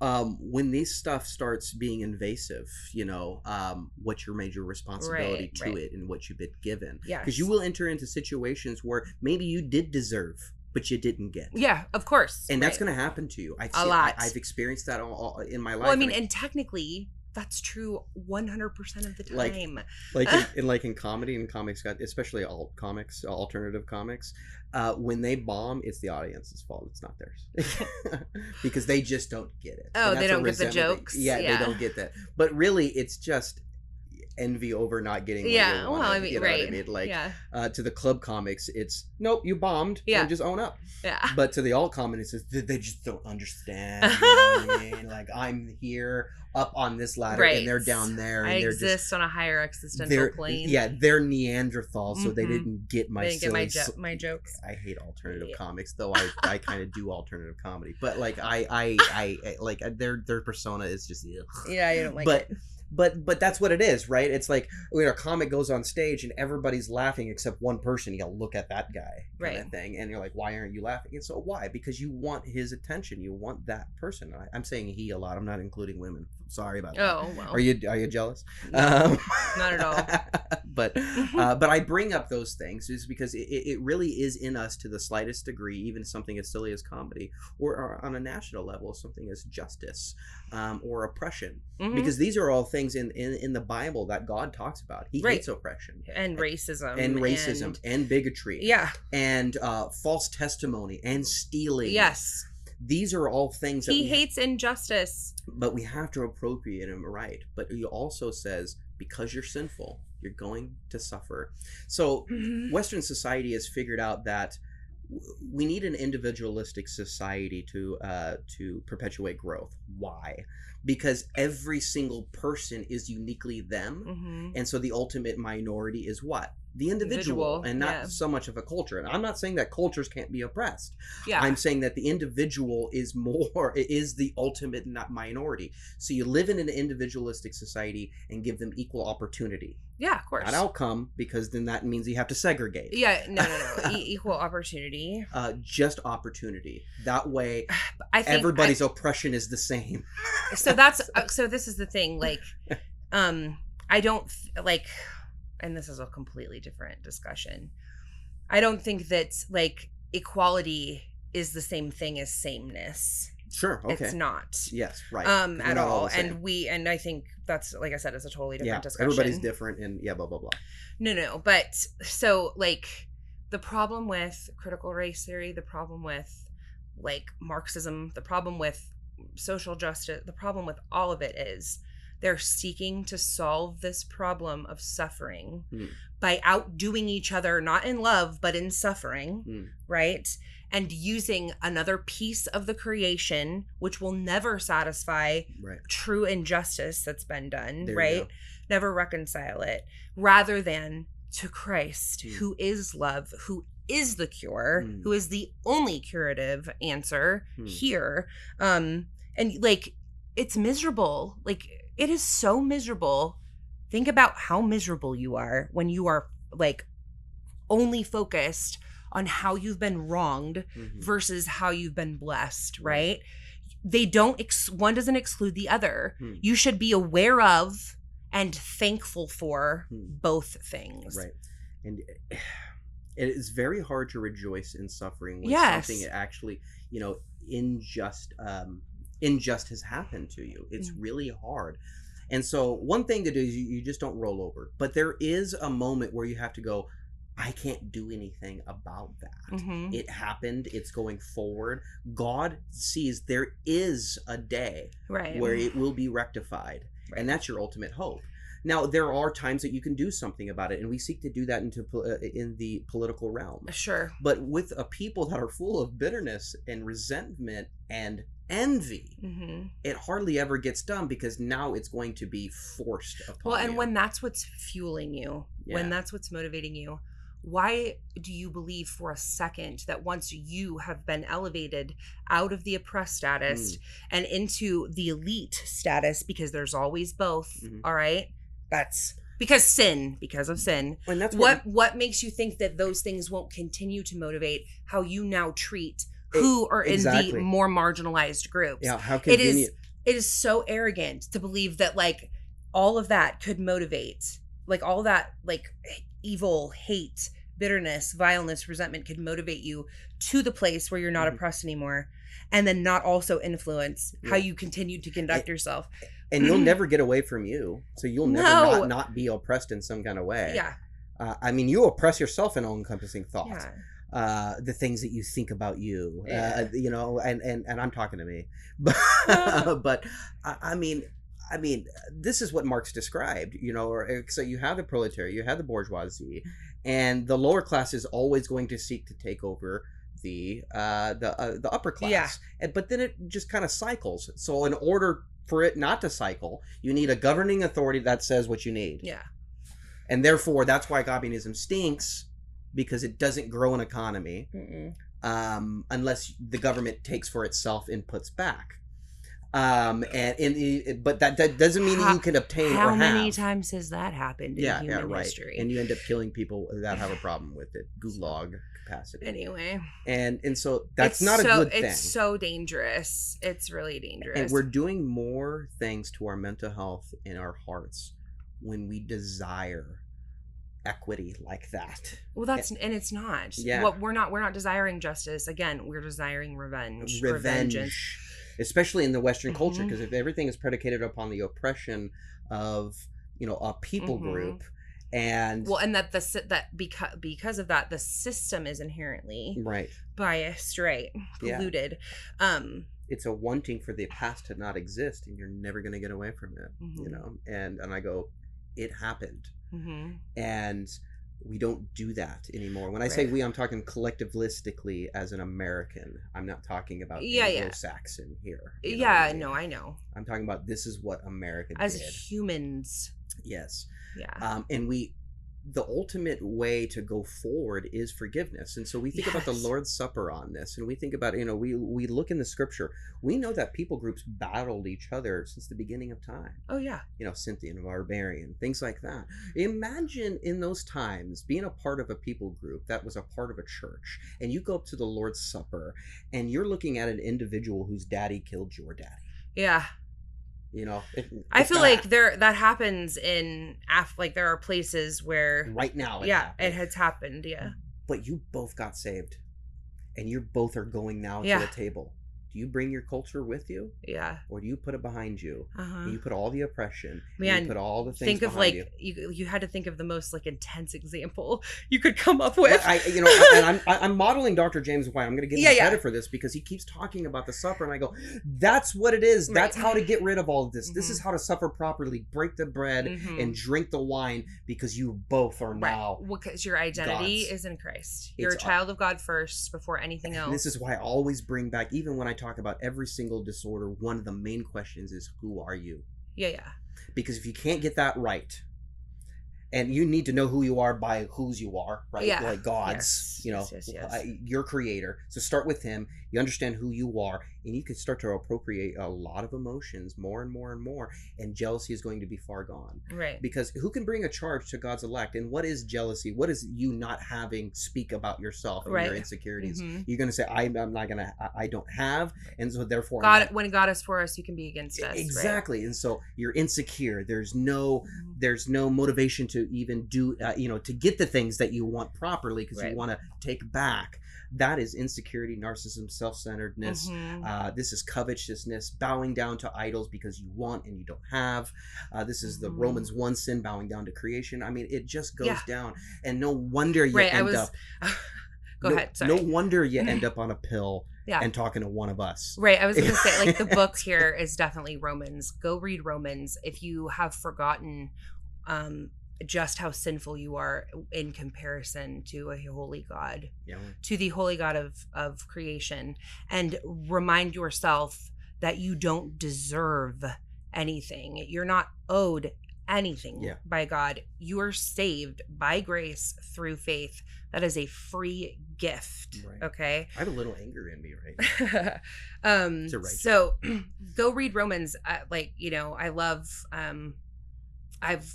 um, when this stuff starts being invasive, you know, um, what's your major responsibility Right, to right. it and what you've been given? Yes. Because you will enter into situations where maybe you did deserve, but you didn't get. Yeah, of course. And that's going to happen to you. I've A lot. I, have experienced that all, all in my life. Well, I mean, and and technically that's true 100% of the time. Like- like in, <laughs> in like in comedy and comics got especially alt comics alternative comics uh, when they bomb it's the audience's fault it's not theirs <laughs> because they just don't get it Oh, they don't get the jokes? yeah, Yeah. they don't get that but really it's just envy over not getting yeah, you well, I mean, you know right. I mean? like yeah. uh, to the club comics it's nope you bombed Yeah. and just own up Yeah. <laughs> but to the alt comics it's they, they just don't understand you know what I <laughs> mean like I'm here up on this ladder and they're down there and I they're just exist on a higher existential plane. yeah they're Neanderthals, so they Mhm. didn't get my didn't get my, jo- my jokes. I hate alternative Yeah. comics, though I, <laughs> I kind of do alternative comedy, but like I I, I, I like uh, their their persona is just ugh. Yeah, I don't like but it. But but that's what it is, right? It's like when a comic goes on stage and everybody's laughing except one person. You gotta look at that guy, Right. thing, and you're like, why aren't you laughing? And so why? Because you want his attention. You want that person. I, I'm saying he a lot. I'm not including women. Sorry about that. Oh, well. Are you are you jealous? No, Um, not at all. <laughs> but uh, but I bring up those things is because it, it really is in us to the slightest degree, even something as silly as comedy, or, or on a national level, something as justice um, or oppression, Mhm. because these are all things in, in in the Bible that God talks about. He Right. hates oppression and racism. and racism and, bigotry yeah. and uh, false testimony and stealing. Yes. these are all things that He hates injustice. but we have to appropriate him right. But he also says because you're sinful, you're going to suffer. So Western society has figured out that we need an individualistic society to uh, to perpetuate growth. Why? Because every single person is uniquely them, Mhm. and so the ultimate minority is what the individual, Individual, and not yeah. so much of a culture. And I'm not saying that cultures can't be oppressed. Yeah. I'm saying that the individual is more <laughs> is the ultimate not minority. So you live in an individualistic society and give them equal opportunity, yeah, of course. not outcome, because then that means you have to segregate. Yeah, no, no, no. <laughs> e- equal opportunity. Uh, just opportunity. That way, <sighs> I think everybody's oppression is the same. So that's <laughs> uh, so. This is the thing. Like, um, I don't like, and this is a completely different discussion. I don't think that like equality is the same thing as sameness. Sure. Okay. It's not. Yes. Right. Um, at not all, and we, and I think that's like I said, it's a totally different yeah, discussion. everybody's different, and yeah, blah blah blah. No, no, but so like the problem with critical race theory, the problem with like Marxism, the problem with social justice, the problem with all of it is they're seeking to solve this problem of suffering Mm. by outdoing each other, not in love, but in suffering, Mm. right? And using another piece of the creation, which will never satisfy Right. true injustice that's been done, There right? Never reconcile it, rather than to Christ, Mm. who is love, who is the cure, Mm. who is the only curative answer Mm. here. Um, and like it's miserable. Like it is so miserable. Think about how miserable you are when you are like only focused on how you've been wronged Mhm. versus how you've been blessed, Right. They don't ex- one doesn't exclude the other. Hmm. You should be aware of and thankful for Hmm. both things. Right. And it is very hard to rejoice in suffering when Yes. something actually, you know, unjust um injust has happened to you. It's Mm. really hard. And so one thing to do is you, you just don't roll over. But there is a moment where you have to go, I can't do anything about that. Mhm. It happened. It's going forward. God sees there is a day Right. where it will be rectified Right. and that's your ultimate hope now there are times that you can do something about it and we seek to do that into uh, in the political realm Sure. but with a people that are full of bitterness and resentment and envy hmm it hardly ever gets done because now it's going to be forced upon Well, and you. when that's what's fueling you, Yeah. when that's what's motivating you, why do you believe for a second that once you have been elevated out of the oppressed status Mm. and into the elite status, because there's always both, Mhm. all right? That's because sin, because of sin. and that's What what makes you think that those things won't continue to motivate how you now treat who are in exactly. the more marginalized groups? yeah how It convenient is it is so arrogant to believe that like all of that could motivate like all that like evil hate bitterness vileness resentment could motivate you to the place where you're not Mhm. oppressed anymore and then not also influence how you continue to conduct yourself and you'll never get away from you so you'll never No. not, not be oppressed in some kind of way yeah uh, i mean you oppress yourself in all-encompassing thoughts yeah uh, the things that you think about you, Yeah. uh, you know, and, and, and I'm talking to me, <laughs> but, <laughs> but I, I mean, I mean, this is what Marx described, you know, or, uh, so you have the proletariat, you have the bourgeoisie, and the lower class is always going to seek to take over the uh, the uh, the upper class, Yeah. and, but then it just kind of cycles. So in order for it not to cycle, you need a governing authority that says what you need. Yeah. And therefore that's why communism stinks because it doesn't grow an economy um, unless the government takes for itself and puts back. Um, and in the, but that, that doesn't mean that How- you can obtain how many times has that happened in yeah human yeah right. history? And you end up killing people that have a problem with it. Gulag <laughs> capacity anyway and and so that's not so, a good thing it's so dangerous it's really dangerous and we're doing more things to our mental health in our hearts when we desire equity like that Well, that's and it's not. Yeah. What we're not we're not desiring justice. Again, we're desiring revenge. revenge, Revengeance. especially in the Western culture, Mhm. because if everything is predicated upon the oppression of you know a people Mhm. group, and Well, and that the that because because of that, the system is inherently right, biased, right? Yeah. Polluted. Um. it's a wanting for the past to not exist, and you're never going to get away from it, you Mhm. know. And and I go, it happened, mhm. and we don't do that anymore. When I say we, I'm talking collectivistically as an American. I'm not talking about Yeah, yeah. Anglo-Saxon here. you know Yeah. I mean? No, I know. I'm talking about this is what America As did. humans. Yes. Yeah. um, and we the ultimate way to go forward is forgiveness and so we think about the lord's supper on this and we think about you know we we look in the scripture we know that people groups battled each other since the beginning of time oh yeah. you know scythian barbarian things like that imagine in those times being a part of a people group that was a part of a church and you go up to the lord's supper and you're looking at an individual whose daddy killed your daddy Yeah. You know it- I feel like there that happens in af like there are places where right now it yeah, happened. it has happened. Yeah. but you both got saved and you both are going now Yeah. to the table do you bring your culture with you Yeah. or do you put it behind you Uh-huh. you put all the oppression Man, you put all the things Think of like you. you. you had to think of the most like intense example <laughs> you could come up with. I, you know, and I'm I- <laughs> I'm modeling Dr. James White. I'm going to give him Yeah, credit for this because he keeps talking about the supper, and I go, "That's what it is. That's Right. how to get rid of all of this. This Mhm. is how to suffer properly. Break the bread Mhm. and drink the wine because you both are now." Right. Because your identity God's. is in Christ. You're It's a child of God first before anything else. This is why I always bring back, even when I talk about every single disorder, one of the main questions is, "Who are you?" yeah, yeah. Because if you can't get that right, and you need to know who you are by whose you are, right? Yeah. Like God's, Yes, you know, yes, yes, uh, your creator. So start with Him. You understand who you are, and you can start to appropriate a lot of emotions more and more and more. And jealousy is going to be far gone. Right. Because who can bring a charge to God's elect? And what is jealousy? What is you not having speak about yourself and your Right. insecurities? Mhm. You're going to say, I'm, I'm not going to, I don't have. And so therefore, God, when God is for us, you can be against us. right? exactly and so you're insecure there's no Mhm. there's no motivation to even do uh, you know to get the things that you want properly because Right. you want to take back that is insecurity narcissism self-centeredness Mhm. uh, this is covetousness bowing down to idols because you want and you don't have uh, this is the Mhm. romans 1 sin bowing down to creation i mean it just goes Yeah. down and no wonder you right. end was. up <laughs> Go no, ahead. Sorry. no wonder you <laughs> end up on a pill Yeah. and talking to one of us Right. I was going to say, like, the <laughs> book here is definitely Romans. Go read Romans if you have forgotten um, just how sinful you are in comparison to a holy God, know to the holy God of, of creation, and remind yourself that you don't deserve anything. You're not owed anything Yeah. by God. You are saved by grace through faith. That is a free gift. Right. Okay. i have a little anger in me right now. <laughs> um It's a righteous- so <clears throat> go read romans uh, like you know i love um i've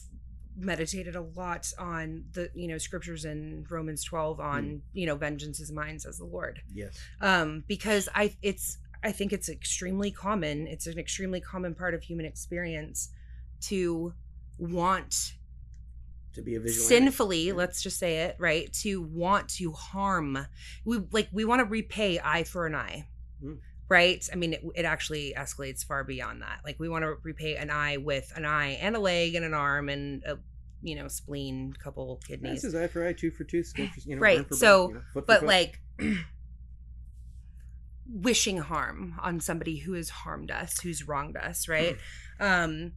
meditated a lot on the you know scriptures in romans 12 on Hmm. you know vengeance is mine says the lord yes um because i it's i think it's extremely common it's an extremely common part of human experience to want to be a visual sinfully Yeah. let's just say it right to want to harm we like we want to repay eye for an eye Mm. Right? I mean it, it actually escalates far beyond that. Like we want to repay an eye with an eye and a leg and an arm and a you know spleen couple kidneys This is eye for eye, tooth for tooth, for you know, Right, for so, bone, you know, but like <clears throat> wishing harm on somebody who has harmed us who's wronged us right? Um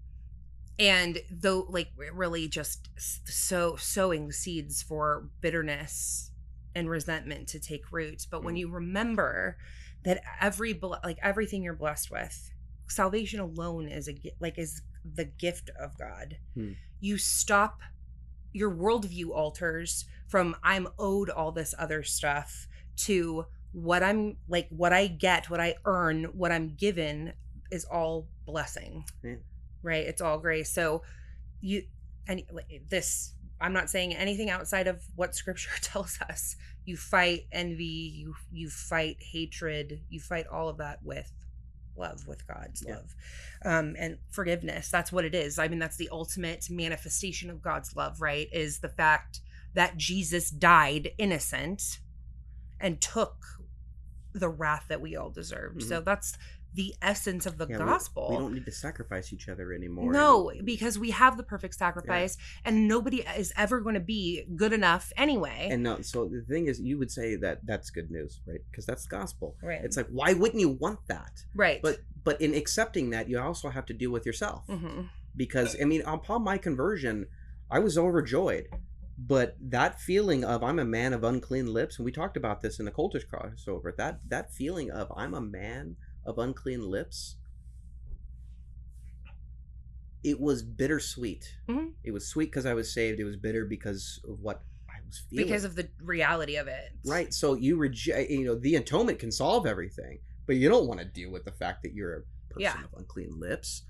and though like really just so sowing seeds for bitterness and resentment to take root but when Mm. you remember that every like everything you're blessed with salvation alone is a like is the gift of god. Hmm. you stop your worldview alters from i'm owed all this other stuff to what i'm like what i get what i earn what i'm given is all blessing. Yeah. right? It's all grace. So you and this i'm not saying anything outside of what scripture <laughs> tells us you fight envy you you fight hatred you fight all of that with love with god's Yeah. love um and forgiveness. That's what it is. I mean that's the ultimate manifestation of god's love right? Is the fact that jesus died innocent and took the wrath that we all deserved. So that's the essence of the Mm-hmm. Yeah, gospel we, don't need to sacrifice each other anymore. no, because we have the perfect sacrifice, and nobody is ever going to be good enough anyway. and no, so the thing is, you would say that that's good news, right? Because that's the gospel. right, It's like, why wouldn't you want that? right, But but in accepting that, you also have to deal with yourself. hmm Because I mean, upon my conversion, I was overjoyed. But that feeling of I'm a man of unclean lips, and we talked about this in the cultish crossover. That that feeling of I'm a man of unclean lips. It was bittersweet. Mhm. It was sweet because I was saved. It was bitter because of what I was feeling. because of the reality of it. right. So you reject. You know, the atonement can solve everything, but you don't want to deal with the fact that you're a person Yeah. of unclean lips.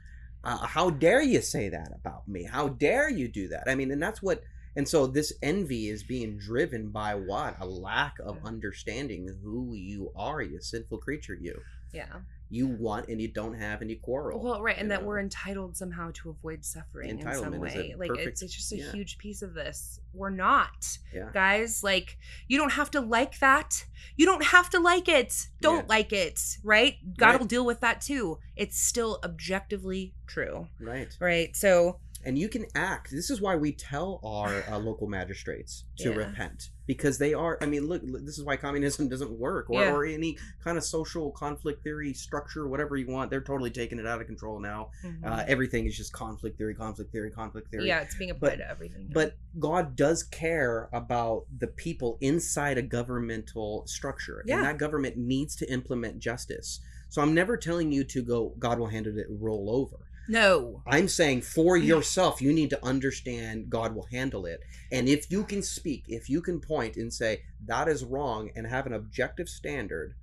Uh, how dare you say that about me? How dare you do that? I mean, and that's what And so this envy is being driven by what? A lack of understanding who you are, you sinful creature, you. Yeah. You want and you don't have and you quarrel. Well, right, and that know? we're entitled somehow to avoid suffering in some Entitlement is a way. Like perfect- it's it's just a yeah. huge piece of this. We're not. Yeah. Guys, like you don't have to like that. You don't have to like it. Don't Yeah. like it, right? God Right. will deal with that too. It's still objectively true. Right. Right? So, And you can act. This is why we tell our uh, local magistrates to Yeah. repent because they are. I mean, look, this is why communism <laughs> doesn't work, or, Yeah. or any kind of social conflict theory structure, whatever you want. They're totally taking it out of control now. Uh, everything is just conflict theory, conflict theory, conflict theory. Mm-hmm. yeah, it's being applied to everything. now. But God does care about the people inside a governmental structure. Yeah. And that government needs to implement justice. So I'm never telling you to go, God will handle it, roll over. No. I'm saying for yourself, you need to understand God will handle it. And if you can speak, if you can point and say, that is wrong and have an objective standard,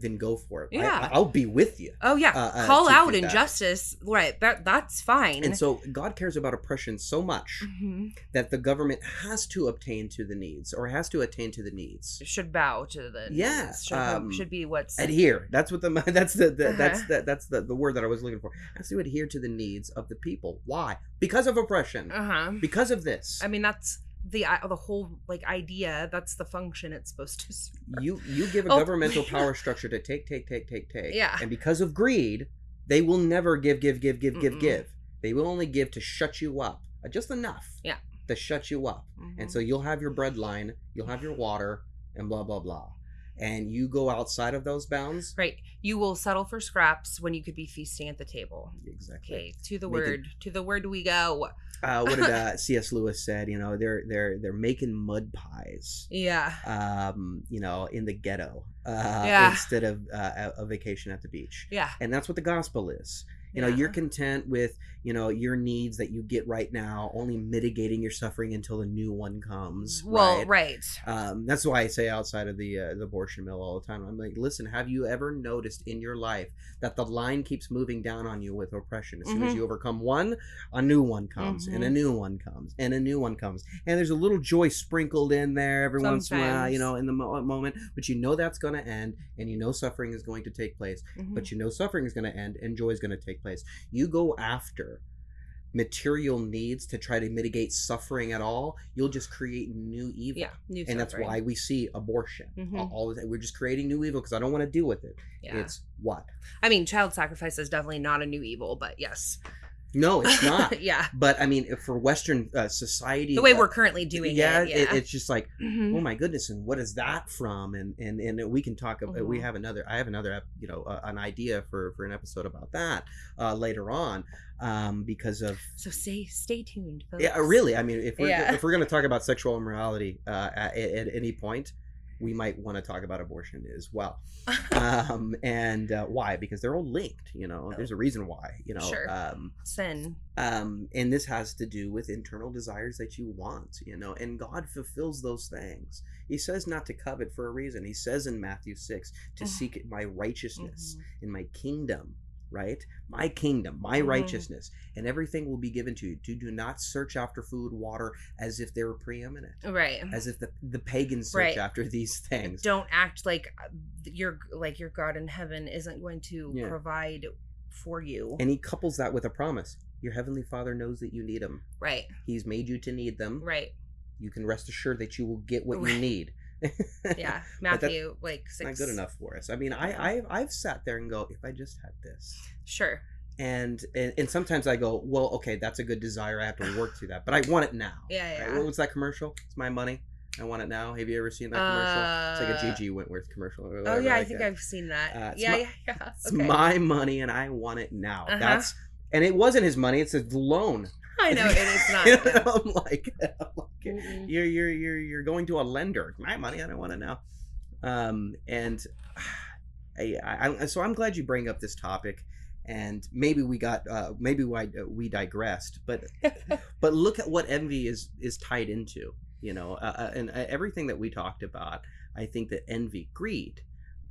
then go for it. Yeah. I, will be with you. Oh yeah, uh, uh, call to out do that. injustice. Right, that that's fine. And so God cares about oppression so much Mhm. that the government has to obtain to the needs or has to attain to the needs. should bow to the Yeah, needs. should, um, should be what's Adhere. That's what the <laughs> that's the, the that's Uh-huh. the, that's the, the word that I was looking for. Has to adhere to the needs of the people. Why? Because of oppression. Uh huh. Because of this. I mean, that's the the whole like idea. That's the function it's supposed to. <laughs> serve. you you give a Oh. governmental <laughs> power structure to take take take take take Yeah. and because of greed they will never give give give give give Mm-mm. give they will only give to shut you up uh, just enough Yeah. to shut you up and Mhm. so you'll have your breadline you'll have your water and blah blah blah and you go outside of those bounds right, you will settle for scraps when you could be feasting at the table. exactly Okay, to the Make it- word, to the word we go. uh, what did uh, <laughs> cs lewis said you know they're they're they're making mud pies Yeah, um you know in the ghetto uh Yeah. instead of uh, a vacation at the beach yeah. and that's what the gospel is you know yeah. you're content with you know your needs that you get right now only mitigating your suffering until the new one comes well, right, right. Um, that's why i say outside of the uh, the abortion mill all the time i'm like listen have you ever noticed in your life that the line keeps moving down on you with oppression as soon as you overcome one a new one comes and a Mhm. new one comes and a new one comes and there's a little joy sprinkled in there every once in a while you know in the mo- moment but you know that's going to end and you know suffering is going to take place Mhm. but you know suffering is going to end and joy is going to take place. You go after material needs to try to mitigate suffering at all, you'll just create new evil. yeah, new And that's why we see abortion Mhm. all, all the time. We're just creating new evil because I don't want to deal with it. Yeah, It's what? I mean, child sacrifice is definitely not a new evil, but yes, No, it's <laughs> not. yeah, but I mean, if for Western uh, society, the way uh, we're currently doing yeah, it. Yeah, it's just like Mhm. oh my goodness and what is that from and and and we can talk about we Mhm. have another i have another you know uh, an idea for for an episode about that uh later on um because of So stay stay tuned. Folks. yeah really i mean if we're Yeah. if we're going to talk about sexual immorality uh at, at any point we might want to talk about abortion as well <laughs> um and uh, why because they're all linked you know there's a reason why you know Sure. um Sin. um and this has to do with internal desires that you want you know and god fulfills those things he says not to covet for a reason he says in matthew 6 to Mhm. seek my righteousness Mhm. in my kingdom right my kingdom my Mhm. righteousness and everything will be given to you do, do not search after food water as if they were preeminent Right. as if the, the pagans search Right. after these things Don't act like uh, your like your God in heaven isn't going to Yeah. provide for you. and he couples that with a promise your heavenly father knows that you need him right. he's made you to need them Right. you can rest assured that you will get what you need <laughs> Yeah. But that- Matthew like six. not good enough for us. I mean, I, I I've sat there and go, if I just had this, Sure. and, and and sometimes I go, well, okay, that's a good desire. I have to work through that, but I want it now. Yeah. Right? Yeah. What was that commercial? It's my money. I want it now. Have you ever seen that commercial? it's like a Uh, J.G. Wentworth commercial. Or Oh yeah, I think that. I've seen that. Uh, yeah, my- yeah, yeah. It's my money, and I want it now. Uh-huh. That's and it wasn't his money. It's a loan. I know it is <laughs> not. You yeah. know, I'm like, <laughs> I'm like, Mm-mm. you're you're you're you're going to a lender. My money, I don't want to know. Um, and <sighs> I, I, I so I'm glad you bring up this topic, and maybe we got uh, maybe we we digressed, but <laughs> but look at what envy is is tied into. You know, uh, uh, and uh, everything that we talked about. I think that envy, greed,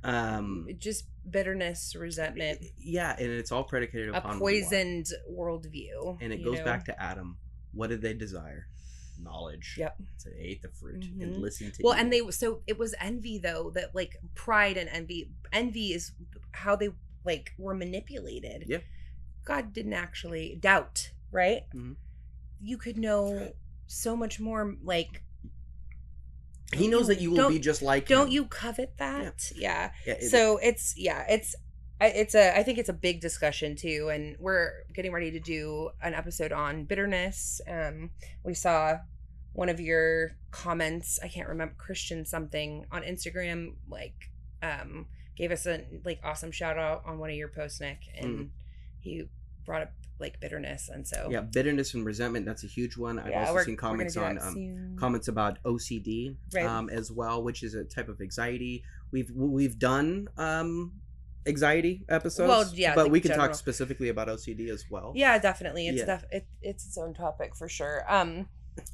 um, Just bitterness, resentment, yeah, and it's all predicated a upon what? poisoned worldview. And it goes know? back to Adam. What did they desire? knowledge. Yep. To ate the fruit Mhm. and listen to. Well, evil. and they so it was envy though that like pride and envy. Envy is how they like were manipulated. Yeah. God didn't actually doubt, right? Mhm. You could know so much more. Like, he knows that you will be just like. don't him. you covet that? Yeah. Yeah, it- so it's yeah, it's I- it's a I think it's a big discussion too, and we're getting ready to do an episode on bitterness. Um, we saw one of your comments. I can't remember Christian something on Instagram. Like, um, gave us a like awesome shout out on one of your posts, Nick, and he brought up like bitterness, and so yeah, bitterness and resentment. That's a huge one. I've also we're- seen comments on um, comments about OCD Right. um, as well, which is a type of anxiety. We've we've done um, anxiety episodes. Well, yeah, but like we can general. talk specifically about OCD as well. Yeah, definitely. It's Yeah. def- it, it's its own topic for sure. Um,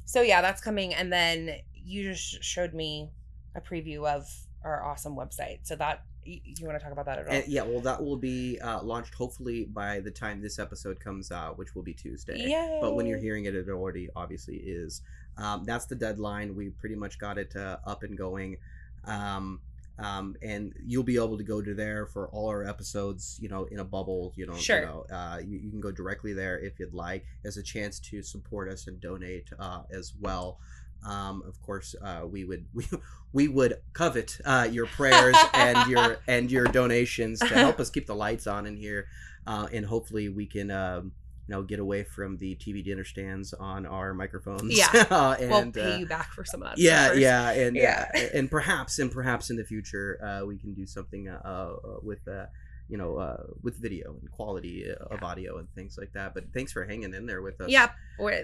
so yeah, that's coming, and then you just showed me a preview of our awesome website. So that you, want to talk about that at all? And, yeah, well, that will be uh, launched hopefully by the time this episode comes out, which will be Tuesday. Yay! But when you're hearing it, it already obviously is. Um, that's the deadline. We pretty much got it uh, up and going. Um, um, and you'll be able to go to there for all our episodes, you know, in a bubble, you know, Sure. you know, uh, you, you can go directly there if you'd like as a chance to support us and donate, uh, as well. Um, of course, uh, we would, <laughs> we, we would covet, uh, your prayers and your, <laughs> and your donations to help us keep the lights on in here. Uh, and hopefully we can, um, you know, get away from the TV dinner stands on our microphones. Yeah. <laughs> and, we'll pay uh, you back for some of that. yeah, first. yeah, and Yeah. yeah, and perhaps, and perhaps in the future, uh, we can do something uh, uh, with, uh, you know, uh, with video and quality uh, of Yeah. audio and things like that. But thanks for hanging in there with us. Yeah,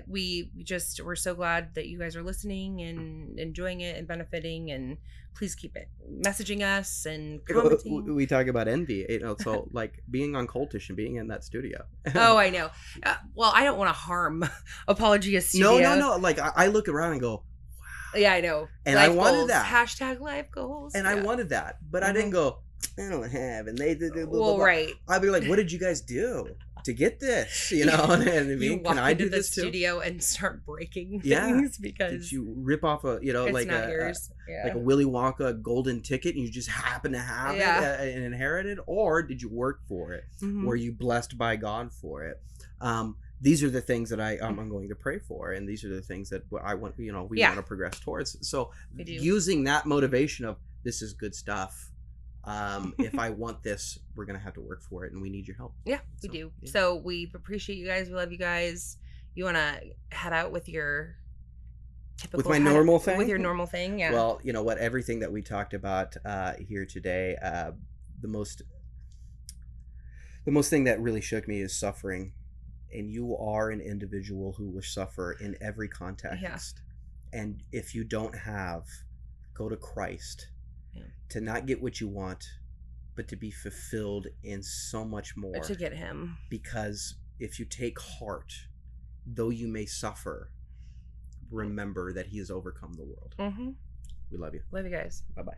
we just we're so glad that you guys are listening and enjoying it and benefiting, and please keep it messaging us and <laughs> commenting. <laughs> we talk about envy, you know, so like being on Cultish and being in that studio. <laughs> oh, I know. Uh, well, I don't want to harm Apologia Studio. no, no, no. Like I, I look around and go, Wow. Yeah, I know. And I wanted goals. that. Hashtag life goals. and I wanted that, but I Mhm. didn't go. I don't have, and they did. blah, blah, Well, blah." right. I'd be like, "What did you guys do to get this?" <laughs> You know, and I You mean, walk can I do the this too? studio and start breaking <laughs> Yeah. things Did you rip off a, you know, like a, a- yeah. like a Willy Wonka golden ticket, and you just happen to have Yeah. it uh, and inherit it, or did you work for it? Mhm. Were you blessed by God for it? Um, these are the things that I um, I'm going to pray for, and these are the things that I want. You know, we Yeah. want to progress towards. So using that motivation of this is good stuff. Um, <laughs> if I want this, we're gonna have to work for it, and we need your help. Yeah, we do. yeah. So we appreciate you guys. We love you guys. You want to head out with your typical with my head- normal thing? With your normal thing, yeah. Well, you know what? Everything that we talked about uh, here today, uh, the most, the most thing that really shook me is suffering, and you are an individual who will suffer in every context. And if you don't have, go to Christ Yeah. to not get what you want, but to be fulfilled in so much more. to get him. Because if you take heart, though you may suffer, remember that He has overcome the world. Mm-hmm. We love you. Love you guys. Bye bye.